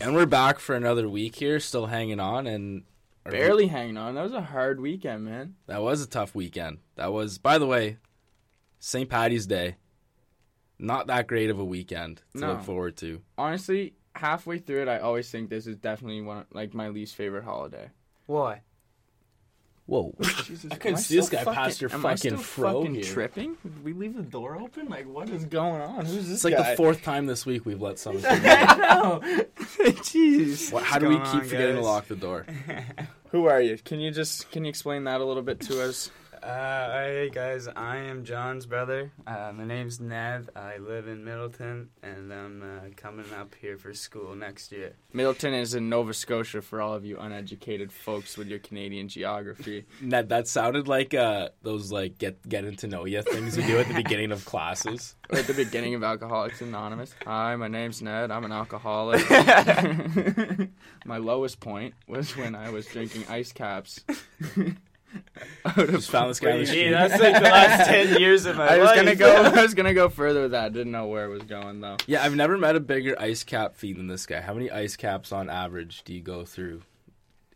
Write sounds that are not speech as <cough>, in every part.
And we're back for another week here, still hanging on, and our- Barely hanging on. That was a hard weekend, man. That was a tough weekend. That was, by the way, St. Patty's Day. Not that great of a weekend to No. look forward to. Honestly, halfway through it, I always think this is definitely one like my least favorite holiday. Why? Whoa! Jesus, I couldn't see this still guy past your am I fucking still fro fucking here. tripping? Did we leave the door open? Like, what is going on? Who's this It's like guy? the fourth time this week we've let someone. <laughs> I know. <laughs> Jeez. What, how do we keep on, forgetting to lock the door? <laughs> Who are you? Can you just can you explain that a little bit to us? Uh, hey guys, I am John's brother. Uh, my name's Ned. I live in Middleton, and I'm uh, coming up here for school next year. Middleton is in Nova Scotia for all of you uneducated folks with your Canadian geography. <laughs> Ned, that sounded like uh, those like get getting to know you things you do at the beginning of classes. Or <laughs> at the beginning of Alcoholics Anonymous. Hi, my name's Ned. I'm an alcoholic. <laughs> my lowest point was when I was drinking ice caps. Out would have found this guy on Gee, that's like the last <laughs> ten years of my I was life. gonna go. <laughs> I was gonna go further with that. Didn't know where it was going though. Yeah, I've never met a bigger ice cap feed than this guy. How many ice caps on average do you go through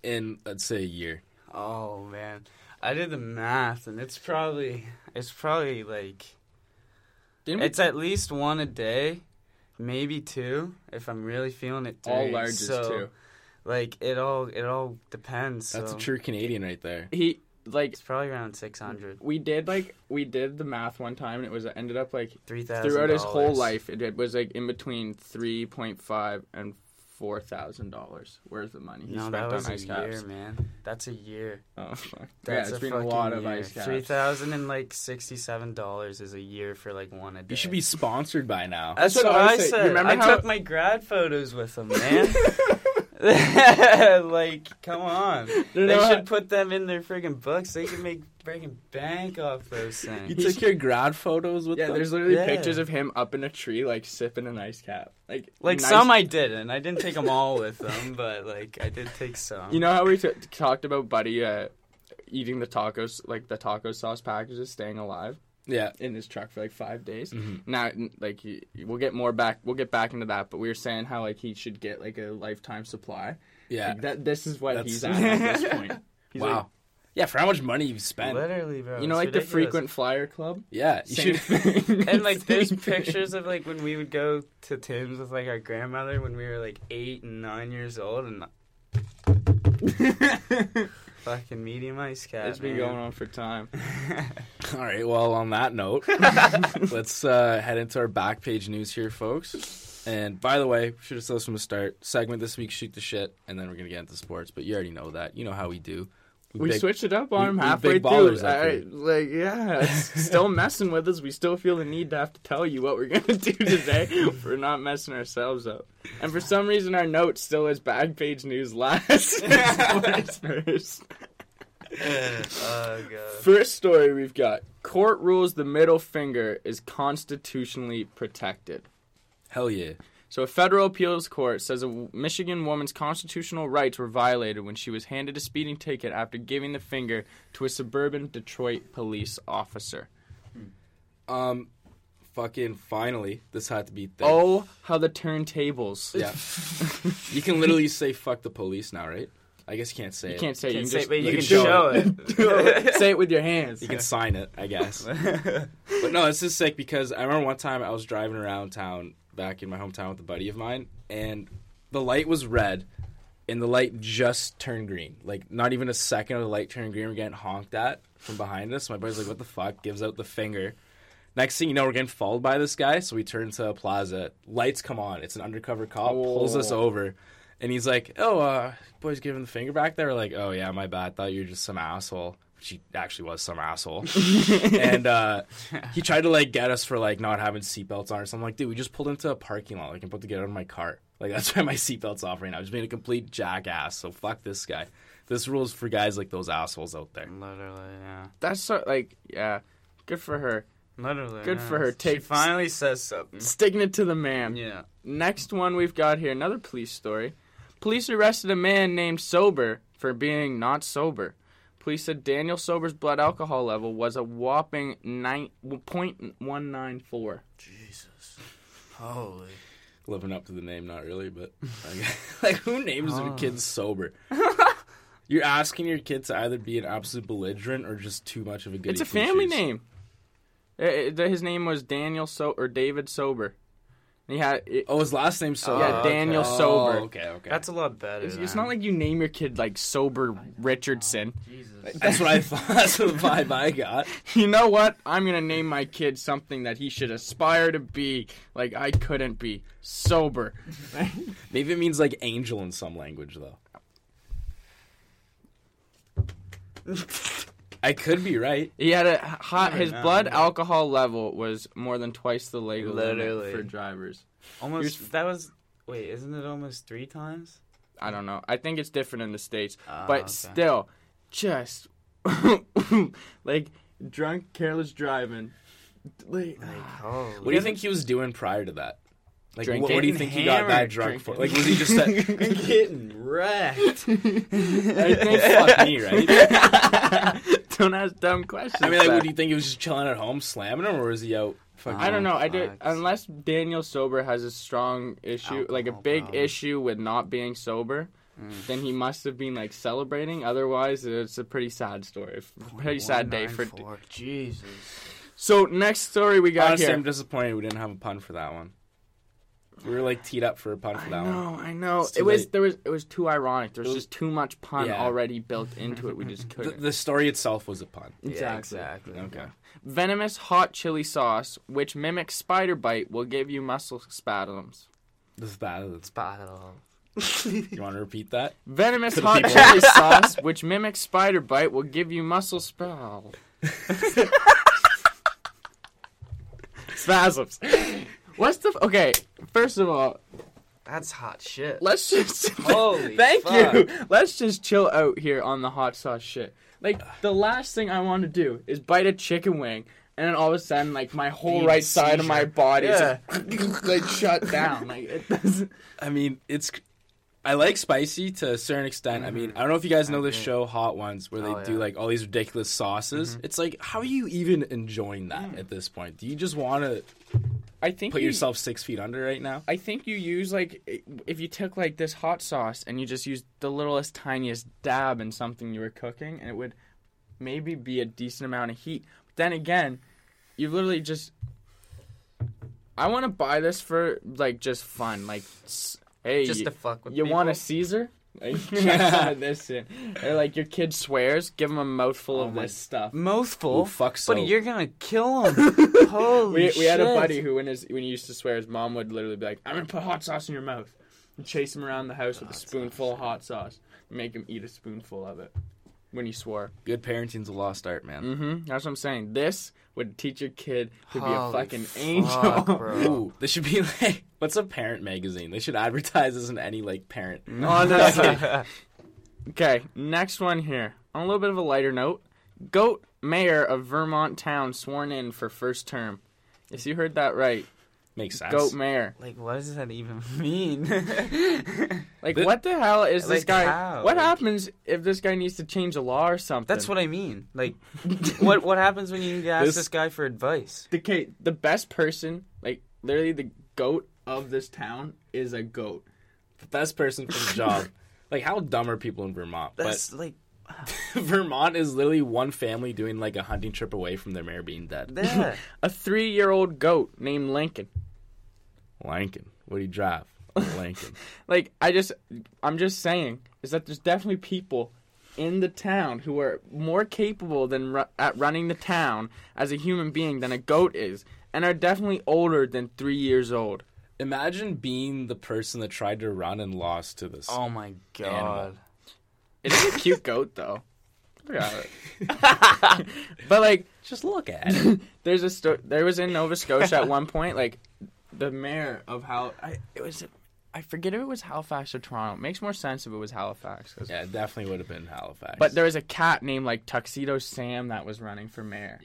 in, let's say, a year? Oh man, I did the math, and it's probably it's probably like Didn't we it's at least one a day, maybe two if I'm really feeling it. all dirty. larges so, too? Like it all it all depends. That's so a true Canadian right there. He like It's probably around six hundred. we did like we did the math one time and it was it ended up like Three thousand throughout his whole life it, it was like in between three point five and four thousand dollars worth of money he No, spent that on was a ice year, caps. man. That's a year. Oh <laughs> fuck. Yeah, That's it's a been a fucking lot of ice caps. Three thousand and like sixty-seven dollars is a year for like one a day. You should be sponsored by now. That's, That's what, what I I say. said. Remember I how- took my grad photos with them, man. <laughs> <laughs> like, come on. They know how- should put them in their friggin' books. They can make friggin' bank off those things. You took your grad photos with Yeah, them? there's literally Yeah. pictures of him up in a tree, like sipping an ice cap. Like, Like nice- some I didn't. I didn't take them all with them, but like I did take some. You know how we t- talked about Buddy uh, eating the tacos, like the taco sauce packages, staying alive yeah. in his truck for like five days. Mhm. Now, like, he, we'll get more back. We'll get back into that. But we were saying how like he should get like a lifetime supply. Yeah. Like, that this is what That's- he's at at this <laughs> point. He's wow. like, yeah, for how much money you've spent. literally, bro. you know, it's like the frequent flyer club. Yeah, you Same should. <laughs> <laughs> And like there's pictures of like when we would go to Tim's with like our grandmother when we were like eight and nine years old and fucking medium ice cap. It's been man. going on for time. <laughs> All right. Well, on that note, <laughs> let's uh, head into our back page news here, folks. And by the way, should have said this from the start. Segment this week, shoot the shit, and then we're gonna get into sports. But you already know that. You know how we do. We big- switched it up on we- him halfway through. I- like, yeah, <laughs> still messing with us. We still feel the need to have to tell you what we're <laughs> gonna do today <laughs> for not messing ourselves up. And for some reason, our note still is bag page news last. First. oh god. First story we've got: Court rules the middle finger is constitutionally protected. Hell yeah. So, a federal appeals court says a Michigan woman's constitutional rights were violated when she was handed a speeding ticket after giving the finger to a suburban Detroit police officer. Um, fucking finally, this had to be. Thing. Oh, how the turntables! yeah. <laughs> you can literally say "fuck the police" now, right? I guess you can't say it. You it. can't say. it, Can't you say can it, but just you can can show show it. <laughs> it. say it with your hands. You can sign it, I guess. <laughs> But no, it's just sick because I remember one time I was driving around town back in my hometown with a buddy of mine, and the light was red, and the light just turned green. Like not even a second of the light turned green. We're getting honked at from behind us. My buddy's like, "What the fuck?" Gives out the finger. Next thing you know, we're getting followed by this guy. So we turn to a plaza. Lights come on. It's an undercover cop. Pulls us Oh. over. And he's like, "Oh, uh, boys, giving the finger back there." We're like, "Oh yeah, my bad. Thought you were just some asshole." She actually was some asshole. <laughs> and uh, he tried to like get us for like not having seatbelts on or something. Like, dude, we just pulled into a parking lot. Like, I'm about to get out of my car. Like, <laughs> that's why my seatbelt's off right now. I Just being a complete jackass. So fuck this guy. This rule's for guys like those assholes out there. Literally, yeah. That's so, like, yeah, good for her. Literally. Good yeah. for her. She Take- finally says something. Sticking it to the man. Yeah. Next one we've got here, another police story. Police arrested a man named Sober for being not sober. Police said Daniel Sober's blood alcohol level was a whopping nine, 0.194. Jesus. Holy. living up to the name, not really, but like, <laughs> like who names their Oh. kids sober? <laughs> You're asking your kid to either be an absolute belligerent or just too much of a good. It's a family name. Uh, uh, His name was Daniel so or David Sober. And He had. It, Oh, his last name's Sober. Yeah, Daniel Oh, Sober. Okay, okay. That's a lot better. it's, it's not like you name your kid like Sober Richardson. Oh, Jesus. That's what I thought. <laughs> That's the vibe I got. <laughs> You know what? I'm gonna name my kid something that he should aspire to be. Like I couldn't be sober. <laughs> Maybe it means like angel in some language, though. I could be right. He had a hot. His know. blood alcohol level was more than twice the legal Literally. limit for drivers. almost. That was. Wait, isn't it almost three times? I don't know. I think it's different in the states, Ah, but okay. still, just <laughs> like drunk, careless driving. Like, Like, holy. What do you think he was doing prior to that? Like, what, what do you think he got that Hammered drunk for? Like, was he just that? <laughs> getting wrecked? I think fuck me, right? <laughs> don't ask dumb questions. I mean, like, Zach. what do you think he was just chilling at home slamming him, or was he out? Fucking I don't know. I did Facts. unless Daniel sober has a strong issue, like a big problem. issue with not being sober. Mm. Then he must have been like celebrating. Otherwise, it's a pretty sad story. Pretty sad day for. 194. Jesus. So next story we got Honestly, here. I'm disappointed we didn't have a pun for that one. We were like teed up for a pun for I that one. know, I know. It's too It was late. there was it was too ironic. There was was- just too much pun Yeah. already built into it. We just <laughs> couldn't. the story itself was a pun. Yeah, exactly. Okay. Venomous hot chili sauce, which mimics spider bite, will give you muscle spasms. This is bad. It's- Bottle. You want to repeat that? <laughs> Venomous For hot chili <laughs> sauce, which mimics spider bite, will give you muscle spell. Spasms. What's the f- okay? First of all, That's hot shit. let's just <laughs> Holy <laughs> thank fuck. you. Let's just chill out here on the hot sauce shit. Like the last thing I want to do is bite a chicken wing, and then all of a sudden, like my whole Need right side of my seizure. body is <laughs> like shut down. Like it doesn't. I mean, it's. I like spicy to a certain extent. I mean, I don't know if you guys know this show Hot Ones, where they Oh, do yeah. like all these ridiculous sauces. It's like, how are you even enjoying that Mm. at this point? Do you just want to I think put you- yourself six feet under right now? I think you use like if you took like this hot sauce and you just used the littlest tiniest dab in something you were cooking, and it would maybe be a decent amount of heat. But then again, you literally just. I want to buy this for like just fun, like hey, Just you, to fuck with you want a. Caesar? Like, check some of this. Or like your kid swears, give him a mouthful Oh of this stuff. Mouthful. Ooh, fuck so. But you're gonna kill him. <laughs> Holy We, we had a buddy who, when his when he used to swear, his mom would literally be like, "I'm gonna put hot sauce in your mouth," and chase him around the house with a spoonful of hot sauce, make him eat a spoonful of it when you swore. Good parenting's a lost art, man. Mm-hmm. That's what I'm saying. This would teach your kid to be a fucking fuck, angel. bro. <laughs> Ooh, this should be <laughs> like what's a parent magazine? They should advertise this in any like parent. <laughs> Honestly. okay, next one here. On a little bit of a lighter note, Goat mayor of Vermont town sworn in for first term. Yes, you heard that right. Makes sense. Goat mayor. like, what does that even <laughs> mean? <laughs> Like, Th- what the hell is this Like, guy? how? What Like- happens if this guy needs to change a law or something? That's what I mean. Like, <laughs> what what happens when you ask This- this, guy for advice? the ca- the best person, like literally the goat of this town, is a goat. the best person for the job. like how dumb are people in Vermont? That's like, But Vermont is literally one family doing like a hunting trip away from their mayor being dead. yeah. A three-year-old goat named Lincoln. Lincoln. What do you drive? Lincoln. <laughs> Like I just, I'm just saying, is that there's definitely people in the town who are more capable than ru- at running the town as a human being than a goat is, and are definitely older than three years old. Imagine being the person that tried to run and lost to this. Oh my god. It is a cute goat though. Look <laughs> but like, Just look at it. <laughs> there's a sto- there was in Nova Scotia at one point like the mayor of how I it was I forget if it was Halifax or Toronto. It makes more sense if it was Halifax. yeah, it definitely would have been Halifax. But there was a cat named like Tuxedo Sam that was running for mayor.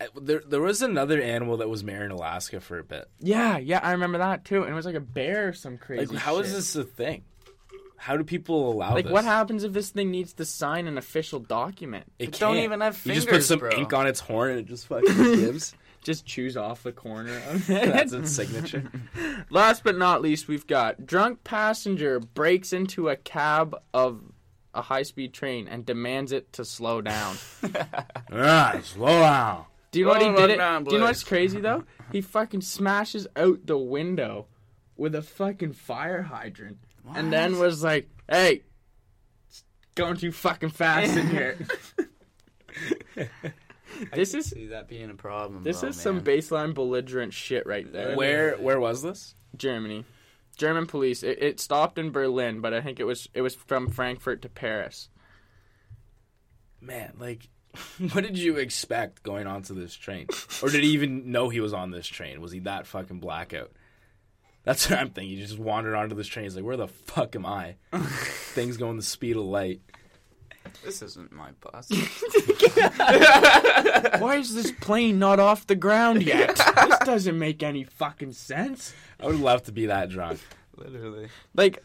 Uh, there, there was another animal that was mayor in Alaska for a bit. Yeah, yeah, I remember that too. And it was like a bear or some crazy. Like, how is shit. this a thing? How do people allow Like, this? what happens if this thing needs to sign an official document? It It don't can't. even have You fingers, just put some bro. ink on its horn and it just fucking <laughs> gives. Just chews off the corner of <laughs> it. That's its signature. <laughs> Last but not least, we've got drunk passenger breaks into a cab of a high speed train and demands it to slow down. <laughs> ah, slow down. Do you know what he did? It? down, Do you know what's crazy though? He fucking smashes out the window with a fucking fire hydrant, and then was like, "Hey, it's going too fucking fast in here." This is see that being a problem. this though, is some man. baseline belligerent shit right there. Where where was this? Germany. German police. It, it stopped in Berlin, but I think it was it was from Frankfurt to Paris. Man, like, <laughs> what did you expect going onto this train? Or did he even know he was on this train? Was he that fucking blackout? That's what I'm thinking. He just wandered onto this train. He's like, where the fuck am I? <laughs> Things going the speed of light. This isn't my bus. <laughs> <laughs> Why is this plane not off the ground yet? <laughs> this doesn't make any fucking sense. I would love to be that drunk. Literally. Like,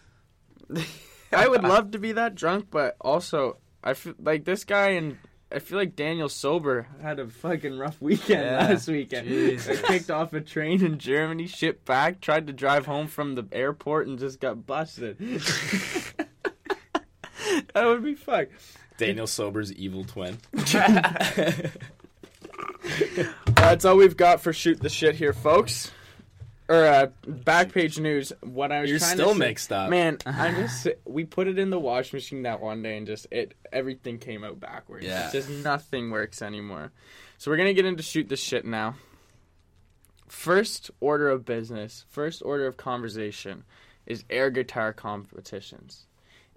I would love to be that drunk, but also I feel like this guy and I feel like Daniel Sober had a fucking rough weekend Yeah, last weekend. Jesus. Kicked off a train in Germany, shipped back, tried to drive home from the airport, and just got busted. That would be fucked. Daniel Sober's evil twin. <laughs> That's all we've got for shoot the shit here, folks. Or uh, back page news. What I was You're trying still to say- mixed up. Man, I just we put it in the wash machine that one day and just it everything came out backwards. Yeah. It's just nothing works anymore. So we're gonna get into shoot the shit now. First order of business, first order of conversation is air guitar competitions.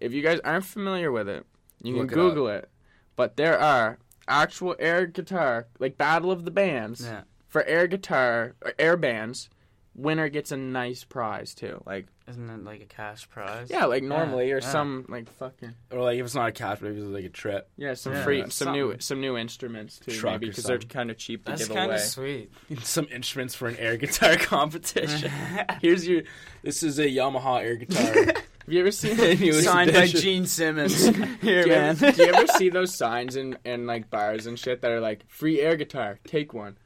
If you guys aren't familiar with it, you Look it can Google it, But there are actual air guitar, like battle of the bands Yeah. for air guitar or air bands. Winner gets a nice prize too. Like Isn't it like a cash prize? yeah, like normally or yeah. some like fucking Or like if it's not a cash, maybe it's like a trip. yeah, some Yeah, free, that's some new, some new instruments too, Truck maybe because they're kind of cheap to That's give kind away. of sweet. <laughs> Some instruments for an air guitar <laughs> competition. <laughs> Here's your. This is a Yamaha air guitar. Have you ever seen? He was <laughs> Signed by. Gene Simmons. <laughs> Here, <laughs> do, you man. ever, do you ever see those signs in, in like bars and shit that are like free air guitar, take one?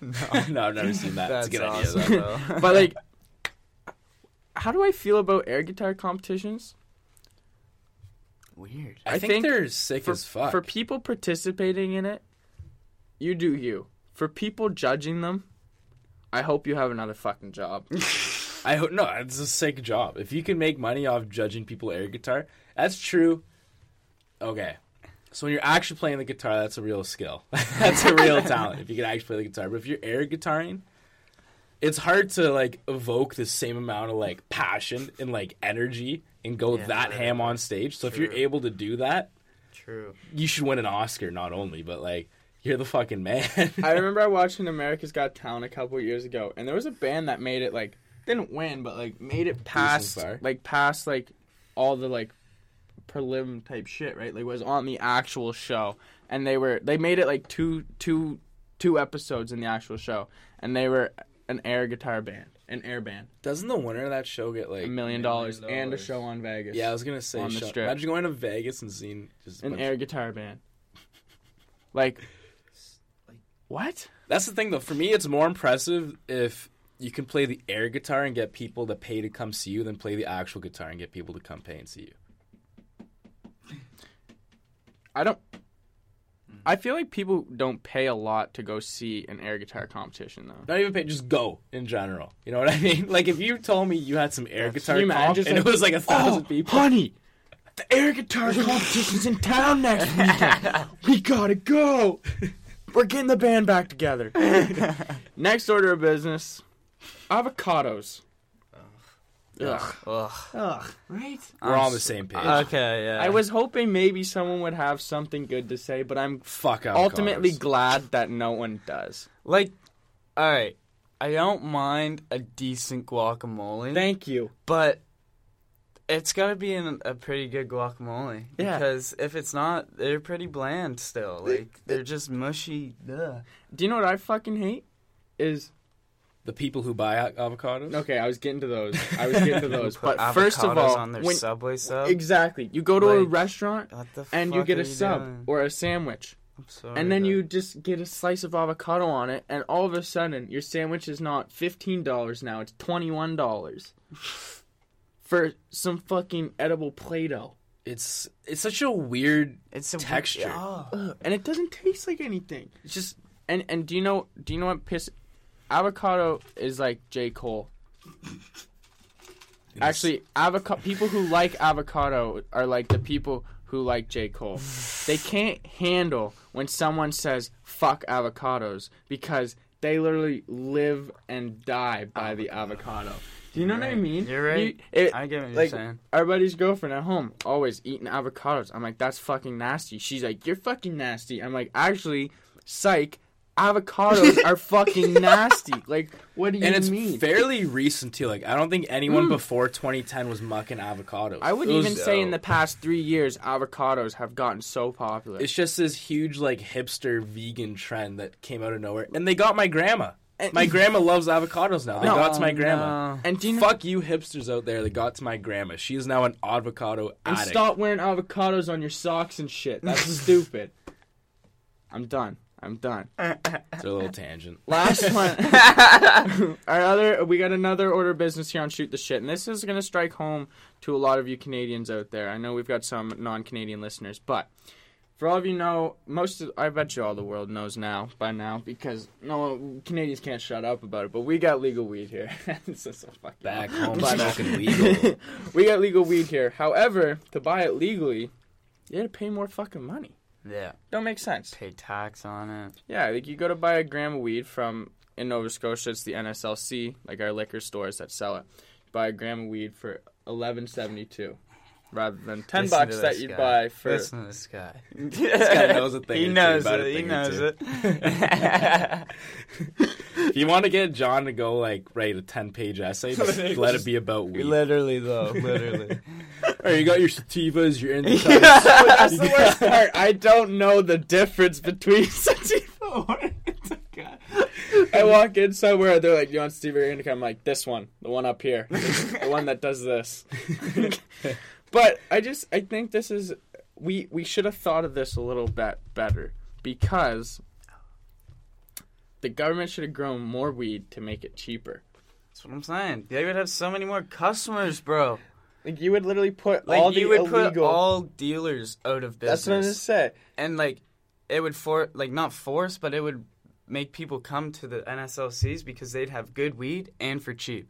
no, I've never seen that. That's It's a good awesome, idea. though. But like, how do I feel about air guitar competitions? Weird. I, I think, think they're sick For, as fuck. for people participating in it, you do you. For people judging them, I hope you have another fucking job. I hope no, it's a sick job. If you can make money off judging people air guitar, that's true. Okay. So when you're actually playing the guitar, that's a real skill. <laughs> that's a real talent if you can actually play the guitar. But if you're air guitaring, it's hard to like evoke the same amount of like passion and like energy and go Yeah, that ham on stage. So if you're able to do that, True. you should win an Oscar not only, but like you're the fucking man. I <laughs> remember watching America's Got Talent a couple years ago, and there was a band that made it like didn't win, but like made it past like past like all the like prelim type shit, right? Like was on the actual show, and they were they made it like two two two episodes in the actual show, and they were an air guitar band, an air band, Doesn't the winner of that show get like a million million dollars, and a show on Vegas. Yeah, I was gonna say On the strip. Imagine going to Vegas and seeing just an bunch air guitar band. <laughs> Like, what? That's the thing, though. For me, it's more impressive if you can play the air guitar and get people to pay to come see you than play the actual guitar and get people to come pay and see you. I don't. I feel like people don't pay a lot to go see an air guitar competition though. Not even pay, just go in general. You know what I <laughs> mean? Like if you told me you had some air guitar comp and like, it was like a thousand oh, people. honey, the air guitar competition's in town next <laughs> weekend. we gotta go. We're getting the band back together. <laughs> next order of business: avocados. Ugh. Ugh. Ugh. Right. We're I'm on the same page. Okay, yeah. I was hoping maybe someone would have something good to say, but I'm Fuck avocados. ultimately glad that no one does. like, all right. I don't mind a decent guacamole, Thank you. but it's got to be in a pretty good guacamole. Yeah. Because if it's not, they're pretty bland still. Like they're just mushy. Ugh. Do you know what I fucking hate? Is the people who buy a- avocados. okay. I was getting to those. I was getting to <laughs> those. Put but first of avocados all, on their when, Subway sub. exactly, you go to a Like, restaurant What the and you fuck get are a sub doing? or a sandwich. I'm sorry, and then but- you just get a slice of avocado on it, and all of a sudden your sandwich is not fifteen dollars now; it's twenty one dollars <sighs> for some fucking edible Play-Doh, It's it's such a weird. it's a texture. Oh. Ugh, and it doesn't taste like anything. It's just And and do you know do you know what piss? Avocado is like J Cole. Actually, avocado people who like avocado are like the people who like J Cole. they can't handle when someone says "fuck avocados" because they literally live and die by the avocado. Do you know what I mean? You're right. You- it- I get what you're like saying. our buddy's girlfriend at home always eating avocados. I'm like, that's fucking nasty. She's like, you're fucking nasty. I'm like, actually, psych. Avocados are <laughs> fucking nasty. Like, what do you and it's mean? fairly recent too. Like I don't think anyone Mm. before 2010 was mucking avocados. I would It was even say in the past three years, avocados have gotten so popular. It's just this huge like hipster vegan trend that came out of nowhere, and they got my grandma. And- My <laughs> grandma loves avocados now. They No. got to my grandma. no. and do you know, Fuck you hipsters out there. They got to my grandma. She is now an avocado and addict. stop wearing avocados on your socks and shit. That's <laughs> stupid. I'm done. I'm done. It's a little tangent. <laughs> Last one. <laughs> Our other, we got another order of business here on Shoot the Shit, and this is going to strike home to a lot of you Canadians out there. I know we've got some non-Canadian listeners, but for all of you know, most of, I bet you all the world knows now by now because no Canadians can't shut up about it. But we got legal weed here. <laughs> this is so fucking Back home smoking legal. we got legal weed here. However, to buy it legally, you had to pay more fucking money. Yeah. Don't make sense. Pay tax on it. Yeah, like you go to buy a gram of weed from in Nova Scotia, it's the NSLC, like our liquor stores that sell it. You buy a gram of weed for eleven seventy two, rather than ten Listen bucks that you'd guy. buy for. Listen to this guy. <laughs> This guy knows a thing He or two knows about it. He thing or knows it. <laughs> <laughs> If you want to get John to go like write a 10 page essay, just let it be about weed. literally though, literally. All right, you got your sativas, your indica. That's the worst part. I don't know the difference between sativa or indica. I walk in somewhere, they're like, "You want sativa or indica?" I'm like, "This one, the one up here, the one that does this." But I just, I think this is we we should have thought of this a little bit better because the government should have grown more weed to make it cheaper. That's what I'm saying. They would have so many more customers, bro. Like you would literally put Like all the you would illegal. put all dealers out of business. that's what I'm gonna say. and like it would for like not force, but it would make people come to the NSLCs because they'd have good weed and for cheap.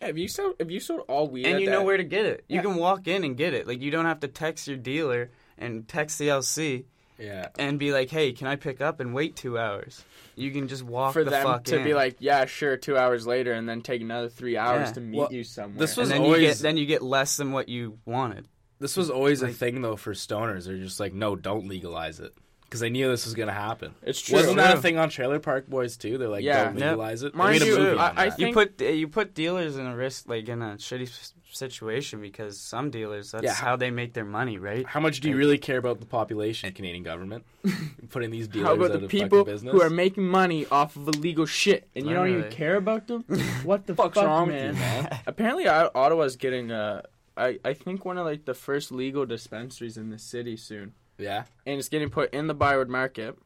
Yeah, if you sold, if you sold all weed, and at you know where to get it. You Yeah. can walk in and get it. Like you don't have to text your dealer and text the LC yeah. and be like, "Hey, can I pick up?" and wait two hours. You can just walk for the them fuck to in. be like, yeah, sure, two hours later, and then take another three hours Yeah. to meet Well, you somewhere. this was and then you always- get then you get less than what you wanted. This was always a thing though for stoners. They're just like, no, don't legalize it. Because they knew this was going to happen. it's true. Wasn't that a thing on Trailer Park Boys too? They're like, Yeah. don't Yep. legalize it. Mind you, I- I. You put you put dealers in a risk like in a shitty situation because some dealers that's Yeah. how they make their money, right? How much do you really care about the population, Canadian government? <laughs> Putting these dealers How about out the of people fucking business? who are making money off of illegal shit, and you don't even care about them? <laughs> What the fuck's fuck, wrong man? with you, man? <laughs> Apparently, O- Ottawa's getting uh, I I think one of like the first legal dispensaries in the city soon. Yeah. and it's getting put in the Byward Market.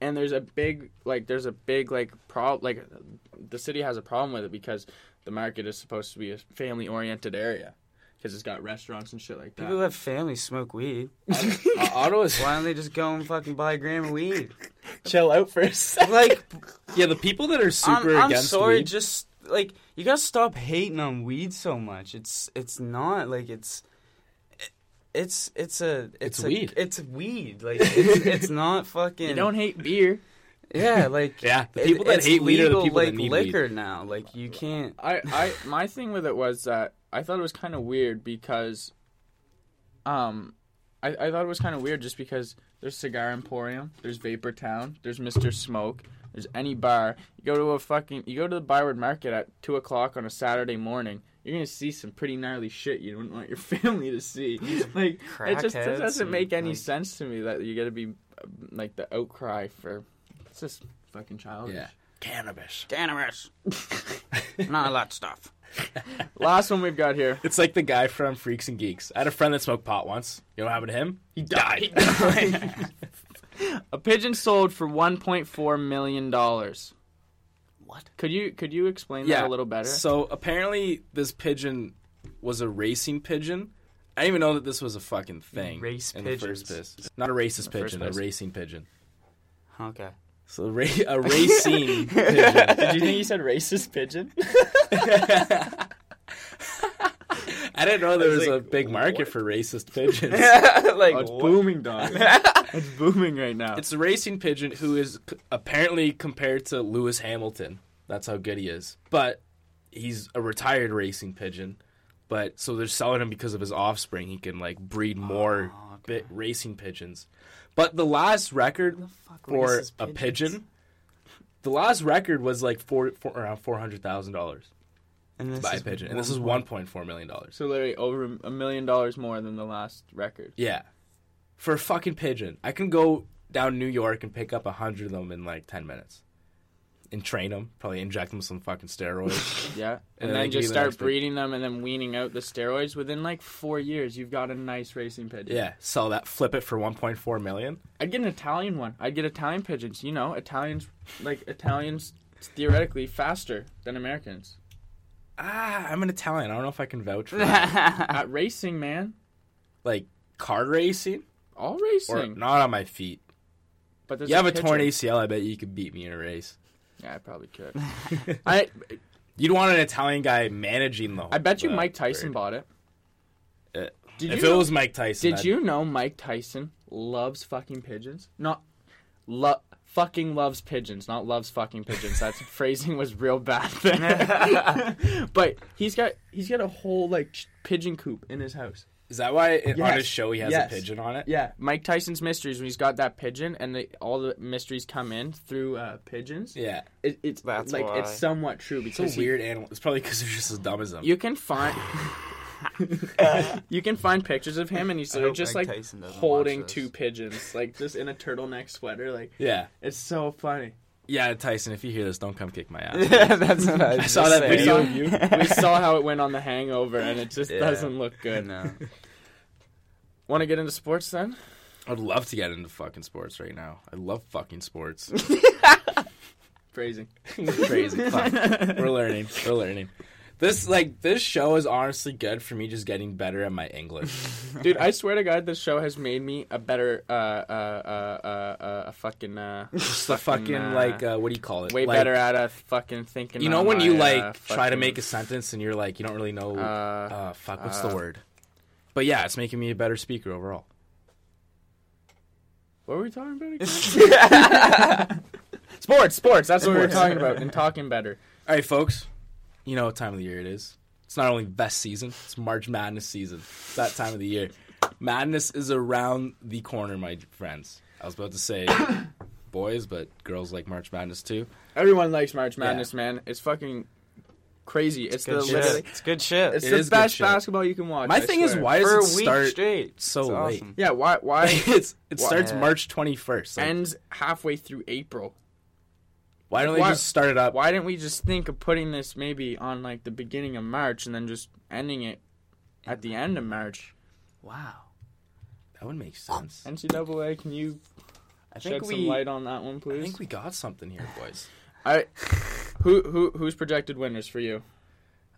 And there's a big like there's a big like prob like the city has a problem with it because the market is supposed to be a family oriented area because it's got restaurants and shit like that. People who have families smoke weed. <laughs> Uh, Ottawa's Why don't they just go and fucking buy a gram of weed? chill out for a second. Like, yeah. The people that are super I'm, I'm against sorry, weed. just like you gotta stop hating on weed so much. It's it's not like it's. It's it's a it's, It's a, weed. It's weed. Like <laughs> it's, it's not fucking. You don't hate beer. Yeah, like Yeah, the it- people that it's hate weed are the legal, people that like need liquor now. Like you can't. I, I my thing with it was that I thought it was kind of weird because, um, I, I thought it was kind of weird just because there's Cigar Emporium, there's Vapor Town, there's Mister Smoke, there's any bar. You go to a fucking you go to the Byward Market at two o'clock on a Saturday morning. You're gonna see some pretty gnarly shit you wouldn't want your <laughs> family to see. Like it just Crackheads doesn't make any like- sense to me that you gotta be uh, like the outcry for. It's just fucking childish. Yeah. Cannabis. Cannabis. <laughs> None of that stuff. <laughs> Last one we've got here. It's like the guy from Freaks and Geeks. I had a friend that smoked pot once. You know what happened to him? He died. A pigeon sold for 1.4 million dollars. What? Could you could you explain Yeah. that a little better? So apparently, this pigeon was a racing pigeon. I didn't even know that this was a fucking thing. Race in pigeons. the first place. Not a racist In the pigeon, a racing pigeon. Okay. So ra- a racing <laughs> pigeon. Did you think you said racist pigeon? <laughs> I didn't know there I was was a big market what? for racist pigeons. <laughs> like Oh, it's booming, dog. It's booming right now. It's a racing pigeon who is c- apparently compared to Lewis Hamilton. That's how good he is. But he's a retired racing pigeon. But so they're selling him because of his offspring. He can like breed more Oh, okay. bi- racing pigeons. But the last record Fuck for a pigeon, the last record was like four, four around four hundred thousand dollars And this by a is pigeon, and this is one one point- point four million dollars. so literally over a million dollars more than the last record. Yeah, for a fucking pigeon, I can go down New York and pick up a hundred of them in like ten minutes, and train them. Probably inject them with some fucking steroids. <laughs> Yeah, And and, then then just start big- breeding them and then weaning out the steroids. Within like four years, you've got a nice racing pigeon. yeah, sell that, flip it for one point four million. I'd get an Italian one. I'd get Italian pigeons. You know, Italians like Italians theoretically faster than Americans Ah, I'm an Italian. I don't know if I can vouch for <laughs> that. at racing, man. like car racing All or racing. not on my feet. but there's You have a pigeon. torn ACL. I bet you could beat me in a race. Yeah, I probably could. <laughs> I You'd want an Italian guy managing the. I bet you Mike Tyson bird. bought it. Uh, Did if you it know- was Mike Tyson, Did I'd- you know Mike Tyson loves fucking pigeons? Not lo- fucking loves pigeons, not loves fucking pigeons. That <laughs> phrasing was real bad there. <laughs> but he's got he's got a whole like pigeon coop in his house. Is that why it, on his show he has Yes. a pigeon on it? Yeah, Mike Tyson's mysteries when he's got that pigeon and they, all the mysteries come in through uh, pigeons. Yeah. It, it's That's like why. it's somewhat true because It's because a he- weird animal. It's probably because they're just as dumb as him. you can find <laughs> you can find pictures of him and he's sort of just Mike like holding two pigeons, like just in a turtleneck sweater. Like yeah. it's so funny. Yeah, Tyson, if you hear this, don't come kick my ass. <laughs> yeah, that's what I, <laughs> I saw that saying. video of you. <laughs> we saw how it went on The Hangover, and it just Yeah. doesn't look good. No. Want to get into sports then? I'd love to get into fucking sports right now. I love fucking sports. Phrasing. Crazy. Fuck. We're learning. We're learning. This like this show is honestly good for me just getting better at my English. <laughs> Dude, I swear to God, this show has made me a better, uh, uh, uh, uh, uh, a fucking, uh, <laughs> Just the fucking uh, like uh, what do you call it? way Like, better at a fucking thinking. You know when my, you uh, like try to make a sentence and you're like you don't really know. Uh, Uh, fuck, what's the uh, word? But yeah, it's making me a better speaker overall. what were we talking about again? <laughs> sports, sports. That's what we were talking about. And talking better. All right, folks. You know what time of the year it is. It's not only best season; it's March Madness season. It's that time of the year. Madness is around the corner, my friends. I was about to say <coughs> boys, but girls like March Madness too. Everyone likes March Madness, man. It's fucking crazy. It's the Good literally. shit. It's good shit. It's It the is good best shit. basketball you can watch. My I thing is, why For does a it week start straight. so It's late? awesome. Yeah, why? Why? <laughs> it's, it Why- starts Yeah. March twenty first. ends halfway through April. Why don't they why- just start it up? Why didn't we just think of putting this maybe on like the beginning of March and then just ending it at the end of March? Wow. That would make sense. NCAA, can you I shed think some we. light on that one, please? I think we got something here, boys. <sighs> I who who who's projected winners for you?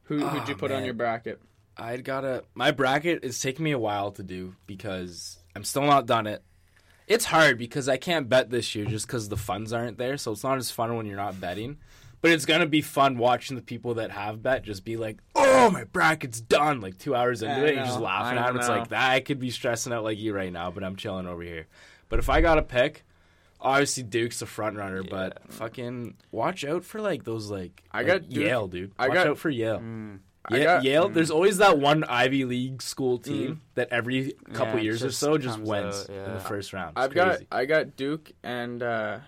Who who'd Oh, you ah, put on your bracket? I'd gotta. My bracket is taking me a while to do because I'm still not done it. It's hard because I can't bet this year just because the funds aren't there, so it's not as fun when you're not betting. But it's gonna be fun watching the people that have bet just be like, "Oh, my bracket's done!" Like two hours into I it, and you're just laughing I at it. It's know. like that. I could be stressing out like you right now, but I'm chilling over here. But if I got a pick, obviously Duke's the front runner. But fucking watch out for like those like I like got Duke- Yale, dude. I Watch got- out for Yale. Mm. I Yeah, got- Yale. There's always that one Ivy League school team that every couple Yeah, years or so just wins out, in the first round. It's I've got. I got Duke and uh,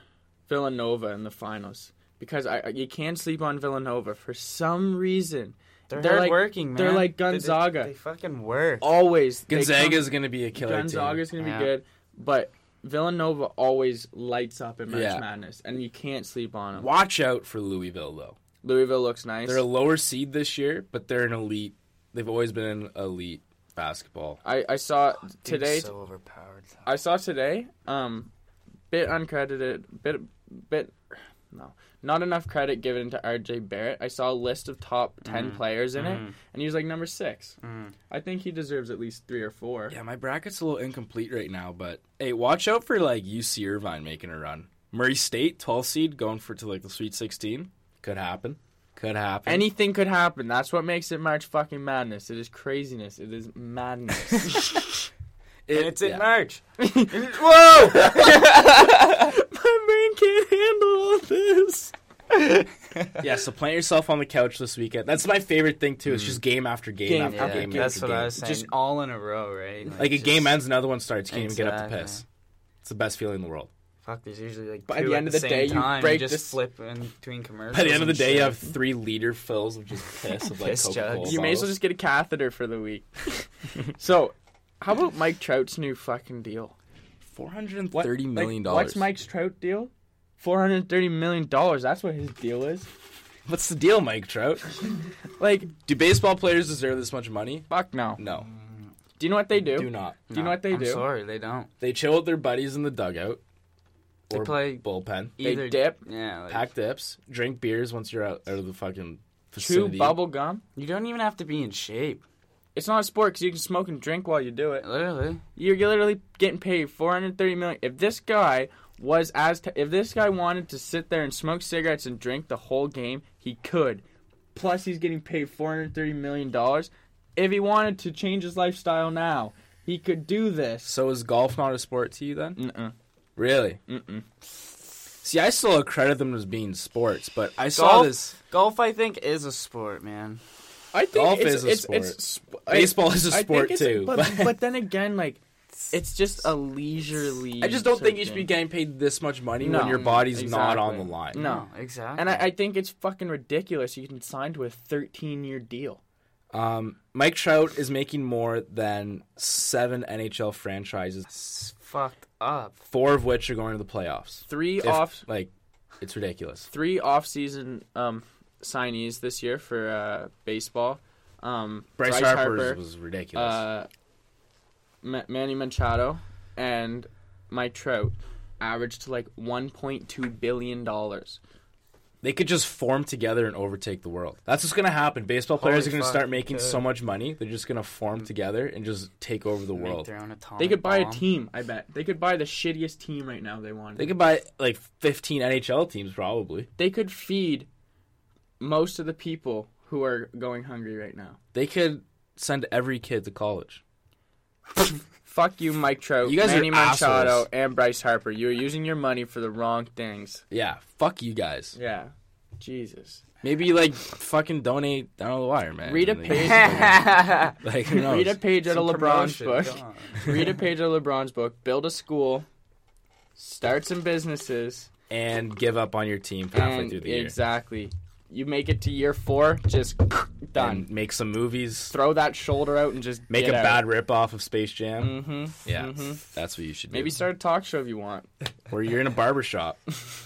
Villanova in the finals because I I- you can't sleep on Villanova for some reason. They're, They're hard like- working, man. they're like They- they- Gonzaga. They, fucking work. Always they Gonzaga's come- gonna be a killer Gonzaga's team. gonna Yeah. be good, but Villanova always lights up in March Yeah. Madness, and you can't sleep on them. Watch out for Louisville though. Louisville looks nice. They're a lower seed this year, but they're an elite. They've always been an elite basketball. I, I saw Duke's today. so overpowered. I saw today. Um, bit uncredited, bit bit no, not enough credit given to R.J. Barrett. I saw a list of top 10 Mhm. players in it, Mhm. and he was like number six. Mm. I think he deserves at least three or four. Yeah, my bracket's a little incomplete right now, but hey, watch out for like UC Irvine making a run. Murray State, 12 seed, going for to like the Sweet 16. Could happen. Could happen. Anything could happen. That's what makes it March fucking madness. It is craziness. It is madness. <laughs> It- it's in yeah. March. <laughs> Whoa! <laughs> My brain can't handle all this. yeah, so plant yourself on the couch this weekend. That's my favorite thing too. It's just mm. game after game, Game after Yeah, game that's after what game. I was saying. Just- all in a row, right? Like a just- game ends, another one starts. You can't even get up to piss. It's the best feeling in the world. Fuck, there's usually like By two the at end of the the same day, you time. break just this- flip in between commercials. By the end of the and day, you have three liter fills of just <laughs> piss of like Piss Coca Cola. jugs. You may as well just get a catheter for the week. <laughs> <laughs> so, how about Mike Trout's new fucking deal? four hundred and thirty million Like, dollars. what's Mike's Trout deal? Four hundred thirty million dollars. That's what his deal is. What's the deal, Mike Trout? Like, Do baseball players deserve this much money? fuck no. No, Do you know what they do? do not. Do you know what they I'm do? sorry, they don't. They chill with their buddies in the dugout They or play bullpen, They dip, Yeah, like, pack dips, drink beers once you're out, out of the fucking chew bubble gum. you don't even have to be in shape. It's not a sport because you can smoke and drink while you do it. Literally. You're literally getting paid 430 million. If this guy was as t- if this guy wanted to sit there and smoke cigarettes and drink the whole game, he could. Plus, he's getting paid 430 million dollars. If he wanted to change his lifestyle now, he could do this. So is golf not a sport to you then? Mm-mm. Really? Mm-mm. See, I still accredit them as being sports, but I saw Golf? this. Golf, I think, is a sport, man. I think Golf it's, is a it's, sport. It's, sp- I- Baseball is a sport too. But, but- but then again, like <laughs> it's just a leisurely. I just don't think you should be getting paid this much money No, when your body's not on the line. No. exactly. And I, I think it's fucking ridiculous. You can sign to a 13 year deal. Um, Mike Trout is making more than seven NHL franchises, it's fucked up. four of which are going to the playoffs. Three If- off, like, it's ridiculous. three off season um, signees this year for uh, baseball. Um, Bryce, Harper was ridiculous. uh, Ma- Manny Machado, and Mike Trout averaged to like 1.2 billion dollars. They could just form together and overtake the world. That's what's going to happen. Baseball players Holy are going to start making so much money. They're just going to form mm. together and just take over the Make world. their own atomic They could buy bomb. a team. I bet they could buy the shittiest team right now. They want. They could buy like 15 NHL teams probably. they could feed most of the people who are going hungry right now. They could send every kid to college. <laughs> Fuck you, Mike Trout, You guys are Manny Machado, assholes. and Bryce Harper. You're using your money for the wrong things. Yeah, fuck you guys. Yeah, Jesus. Maybe like fucking donate down the wire, man. Read a Like, page. <laughs> <laughs> Like who knows? <laughs> Read a page out of LeBron's book. Read a page out of LeBron's book. Build a school. Start some businesses. and give up on your team halfway and through the year. exactly. You make it to year four, just <clears throat> done. And make some movies. Throw that shoulder out and just Make get a out. bad rip off of Space Jam. Mm-hmm. Yeah, mhm. that's what you should do. Maybe start a talk show if you want. <laughs> Or you're in a barber shop,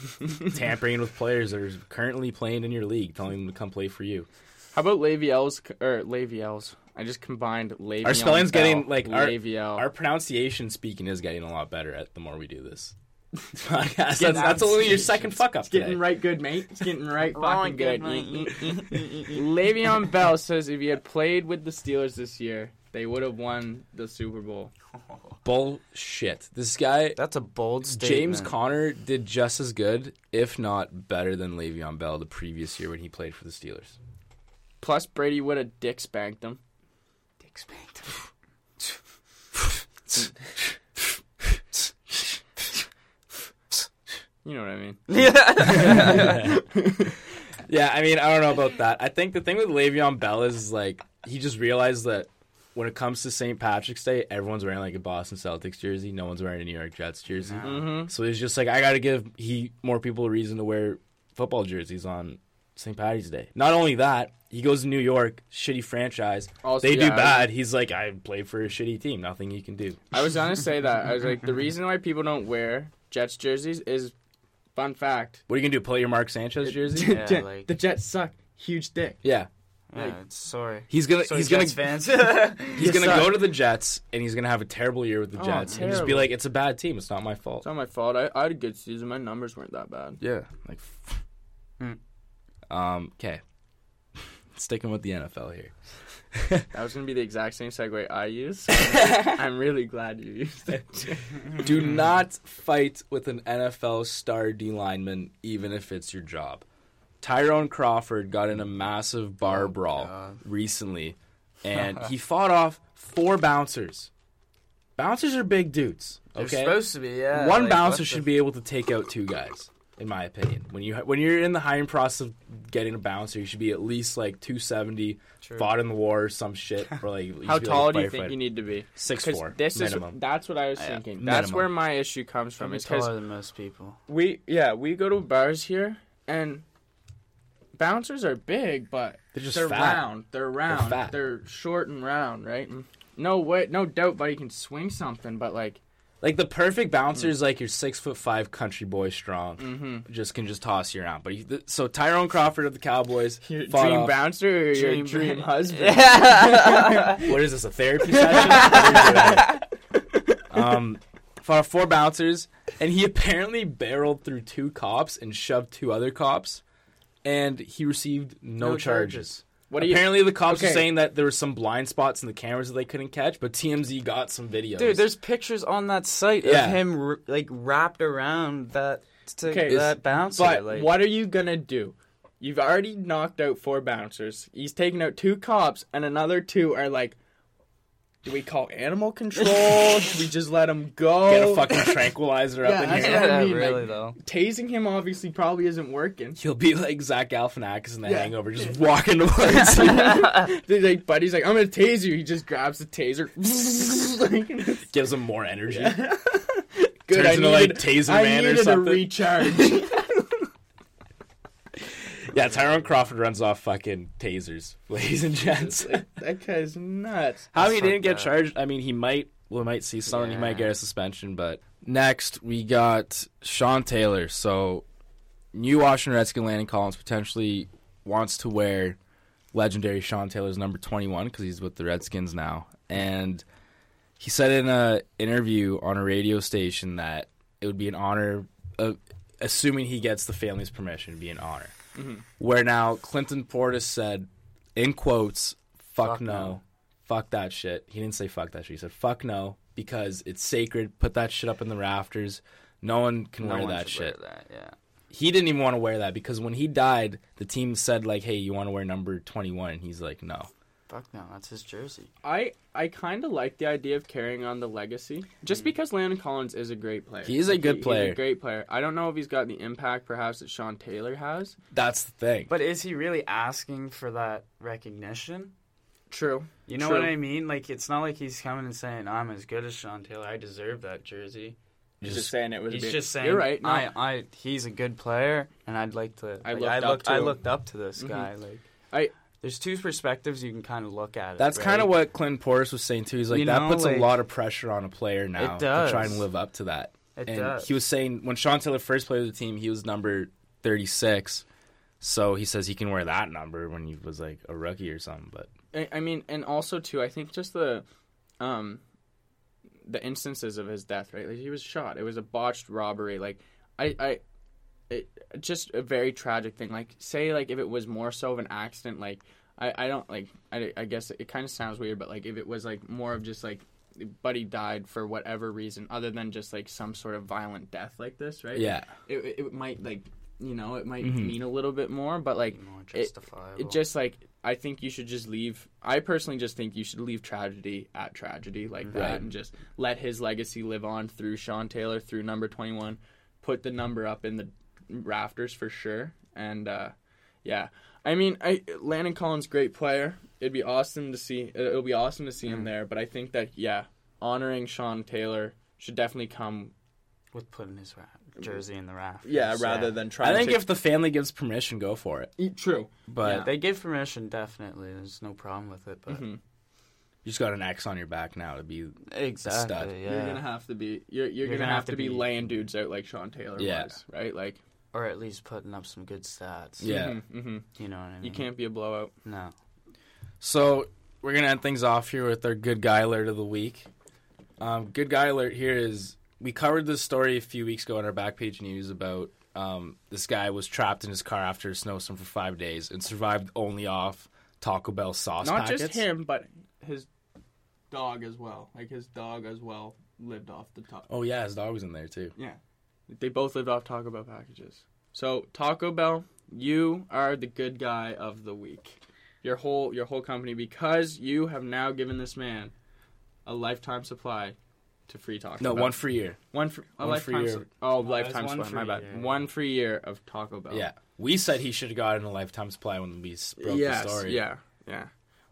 <laughs> tampering with players that are currently playing in your league, telling them to come play for you. How about Laviel's or Laviel's? I just combined Laviel. Our spelling's Bell, getting, like, our- Our pronunciation speaking is getting a lot better at the more we do this. <laughs> Podcast. That's, that's only your second fuck up It's getting right good, mate. It's getting right <laughs> Right fucking good. good, <laughs> Le'Veon Bell says if he had played with the Steelers this year, they would have won the Super Bowl. Bullshit. This guy, That's a bold statement. James Conner, did just as good, if not better, than Le'Veon Bell the previous year when he played for the Steelers. Plus, Brady would have dick spanked him. Dick spanked. You know what I mean? <laughs> Yeah, <laughs> yeah, I mean, I don't know about that. I think the thing with Le'Veon Bell is like he just realized that when it comes to St. Patrick's Day, everyone's wearing like a Boston Celtics jersey. No one's wearing a New York Jets jersey. Mm-hmm. So he's just like, I got to give he more people a reason to wear football jerseys on St. Patty's Day. Not only that, he goes to New York, shitty franchise. Also, They do yeah, bad. He's like, I play for a shitty team. Nothing you can do. I was gonna say that. I was like, <laughs> the reason why people don't wear Jets jerseys is, fun fact. What are you gonna do? Play your Mark Sanchez jersey? <laughs> Yeah, like- the Jets suck. Huge dick. yeah. Yeah, Like- it's sorry. He's gonna Sorry, he's gonna Jets fans. <laughs> he's You gonna suck. go to the Jets and he's gonna have a terrible year with the Oh, Jets and just be terrible. like, it's a bad team. It's not my fault. It's not my fault. I, I had a good season. My numbers weren't that bad. Yeah, like. Hmm. Um. Okay. <laughs> Sticking with the NFL here. <laughs> That was gonna be the exact same segue I used. so I'm really <laughs> glad you used it. <laughs> Do not fight with an NFL star D lineman, even if it's your job. Tyrone Crawford got in a massive bar Oh, brawl God. recently, and he fought off four bouncers. Bouncers are big dudes. They're Okay, supposed to be, yeah. one like, bouncer should the- be able to take out two guys, in my opinion. When you when you're in the hiring process of getting a bouncer, you should be at least like 270, True. fought in the war or some shit, <laughs> or like you How should be, like, tall do you think you need to be? Six four this minimum. is that's what I was Yeah, thinking. That's minimum. where my issue comes from. Probably Is taller than most people. we yeah we go to bars here and bouncers are big, but They're just they're fat. round. They're round. fat. They're short and round, right? And no way, no doubt, but he can swing something. But like, Like the perfect bouncer is like your six foot five country boy strong. mm-hmm. Just can just toss you around. But he, th- so Tyrone Crawford of the Cowboys. <laughs> your dream off- bouncer or your Dream- dream <laughs> husband? <laughs> What is this? A therapy session? um, fought four bouncers, and he apparently barreled through two cops and shoved two other cops, and he received no, No charges. charges. What do you? Apparently, the cops Okay. were saying that there were some blind spots in the cameras that they couldn't catch, but TMZ got some videos. Dude, there's pictures on that site Yeah. of him r- like wrapped around that to Okay, that bouncer. But like, what are you gonna do? You've already knocked out four bouncers. He's taken out two cops, and another two are like, "Do we call animal control? Should we just let him go?" get a fucking tranquilizer Yeah, up in that's here. what I Yeah, mean, really like- though. Tasing him obviously probably isn't working. He'll be like Zach Galifianakis in The Yeah. Hangover, just walking towards you. <laughs> They're like, buddy's like, "I'm gonna tase you." He just grabs the taser. <laughs> Gives him more energy. <laughs> Good. Turns I into, like, needed, Taser I Man or needed a recharge. <laughs> Yeah, Tyrone Crawford runs off fucking tasers, <laughs> ladies and gents. that guy's nuts. How he didn't get up. charged? I mean, he might. We might see someone. He might get a suspension. But next, we got Sean Taylor. So, new Washington Redskin Landon Collins potentially wants to wear legendary Sean Taylor's number twenty one because he's with the Redskins now, and he said in a interview on a radio station that it would be an honor, uh, assuming he gets the family's permission, it'd be an honor. Mhm. Where now Clinton Portis said, in quotes, "Fuck, Fuck no. no. fuck that shit." He didn't say fuck that shit. He said, "Fuck no," because it's sacred. Put that shit up in the rafters. No one can No wear one that should wear shit. That, yeah. He didn't even want to wear that because when he died, the team said like, "Hey, you want to wear number 21?" And he's like, "No." Fuck no, that's his jersey. I I kind of like the idea of carrying on the legacy, just because Landon Collins is a great player. He is a Like, good He's player. a great player. I don't know if he's got the impact, perhaps, that Sean Taylor has. That's the thing. But is he really asking for that recognition? True. You know True. what I mean? Like, it's not like he's coming and saying, "I'm as good as Sean Taylor. I deserve that jersey." Just, Just- saying it was. He's a bit, just saying, You're right. No, I, I, he's a good player, and I'd like to. I like, looked I up looked, to I him. looked up to this Mhm. guy. Like, I- there's two perspectives you can kind of look at it. That's right? kind of what Clinton Portis was saying too. He's like, You that know, puts a lot of pressure on a player now It to try and live up to that. it and does. he was saying when Sean Taylor first played with the team, he was number 36. So he says he can wear that number when he was like a rookie or something. But I, I mean, and also too, I think just the, um, the instances of his death, right? Like he was shot. It was a botched robbery. Like, I, I, it, just a very tragic thing. Like, say, like if it was more so of an accident, like I, I don't like. I, I guess it kind of sounds weird, but like if it was like more of just like. Buddy died for whatever reason, other than just like some sort of violent death like this, right? yeah, it, it, it might like, you know, it might Mhm. mean a little bit more, but like more it- justifiable. it just like I think you should just leave. I personally just think you should leave tragedy at tragedy like that, Right. and just let his legacy live on through Sean Taylor through number twenty one. Put the number up in the rafters for sure, and uh, yeah, I mean, I Landon Collins great player. It'd be awesome to see. It'll be awesome to see him Mm. there, but I think that yeah, honoring Sean Taylor should definitely come. with putting his ra- jersey in the raft. Yeah, rather than trying. I think to if the family gives permission, go for it. if true, But Yeah. they give permission, definitely. There's no problem with it. But Mhm. you just got an X on your back now to be. exactly, stud. yeah. You're gonna have to be. You're you're, gonna, have, to be, laying dudes out like Sean Taylor Yeah. was, right? Like, or at least putting up some good stats. Yeah. hmm you know what I mean. You can't be a blowout. No. So we're gonna end things off here with our good guy alert of the week. Um, good guy alert here is we covered this story a few weeks ago on our back page news about um, this guy was trapped in his car after a snowstorm for five days and survived only off Taco Bell sauce Not packets. just him, but his dog as well. Like his dog as well lived off the top. Oh yeah, his dog was in there too. They both lived off Taco Bell packages. So Taco Bell, you are the good guy of the week. Your whole your whole company because you have now given this man a lifetime supply to free Taco No, Bell. one free year. one free, a one free lifetime year. su- oh, there's lifetime supply. My bad. year. One free year of Taco Bell. Yeah, we said he should have gotten a lifetime supply when we broke yes, the story. Yeah. Yeah.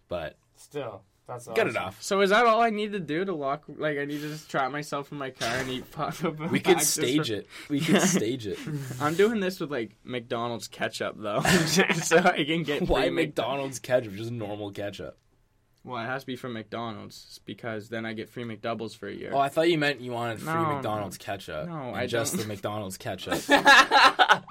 but Still, that's good awesome. enough. So is that all I need to do to lock? Like I need to just trap myself in my car and eat <laughs> Taco Bell. We could stage for- it. We could <laughs> stage it. I'm doing this with like McDonald's ketchup though, <laughs> so I can get Why free McDonald's ketchup? Just normal ketchup. Well, it has to be from McDonald's because then I get free McDoubles for a year. Oh, I thought you meant you wanted free No, McDonald's ketchup. No, and I just don't. the McDonald's ketchup. I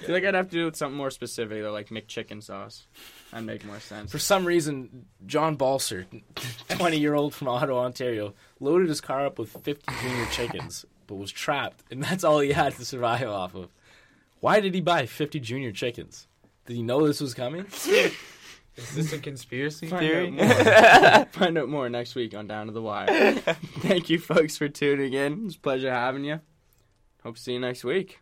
feel like I'd have to do it with something more specific, though, like McChicken sauce. That'd make more sense. For some reason, John Balser, <laughs> 20 year old from Ottawa, Ontario, loaded his car up with 50 junior chickens, but was trapped, and that's all he had to survive off of. Why did he buy 50 junior chickens? Did he know this was coming? <laughs> Is this a conspiracy Find theory? out. <laughs> Find out more next week on Down to the Wire. Thank you, folks, for tuning in. It's a pleasure having you. Hope to see you next week.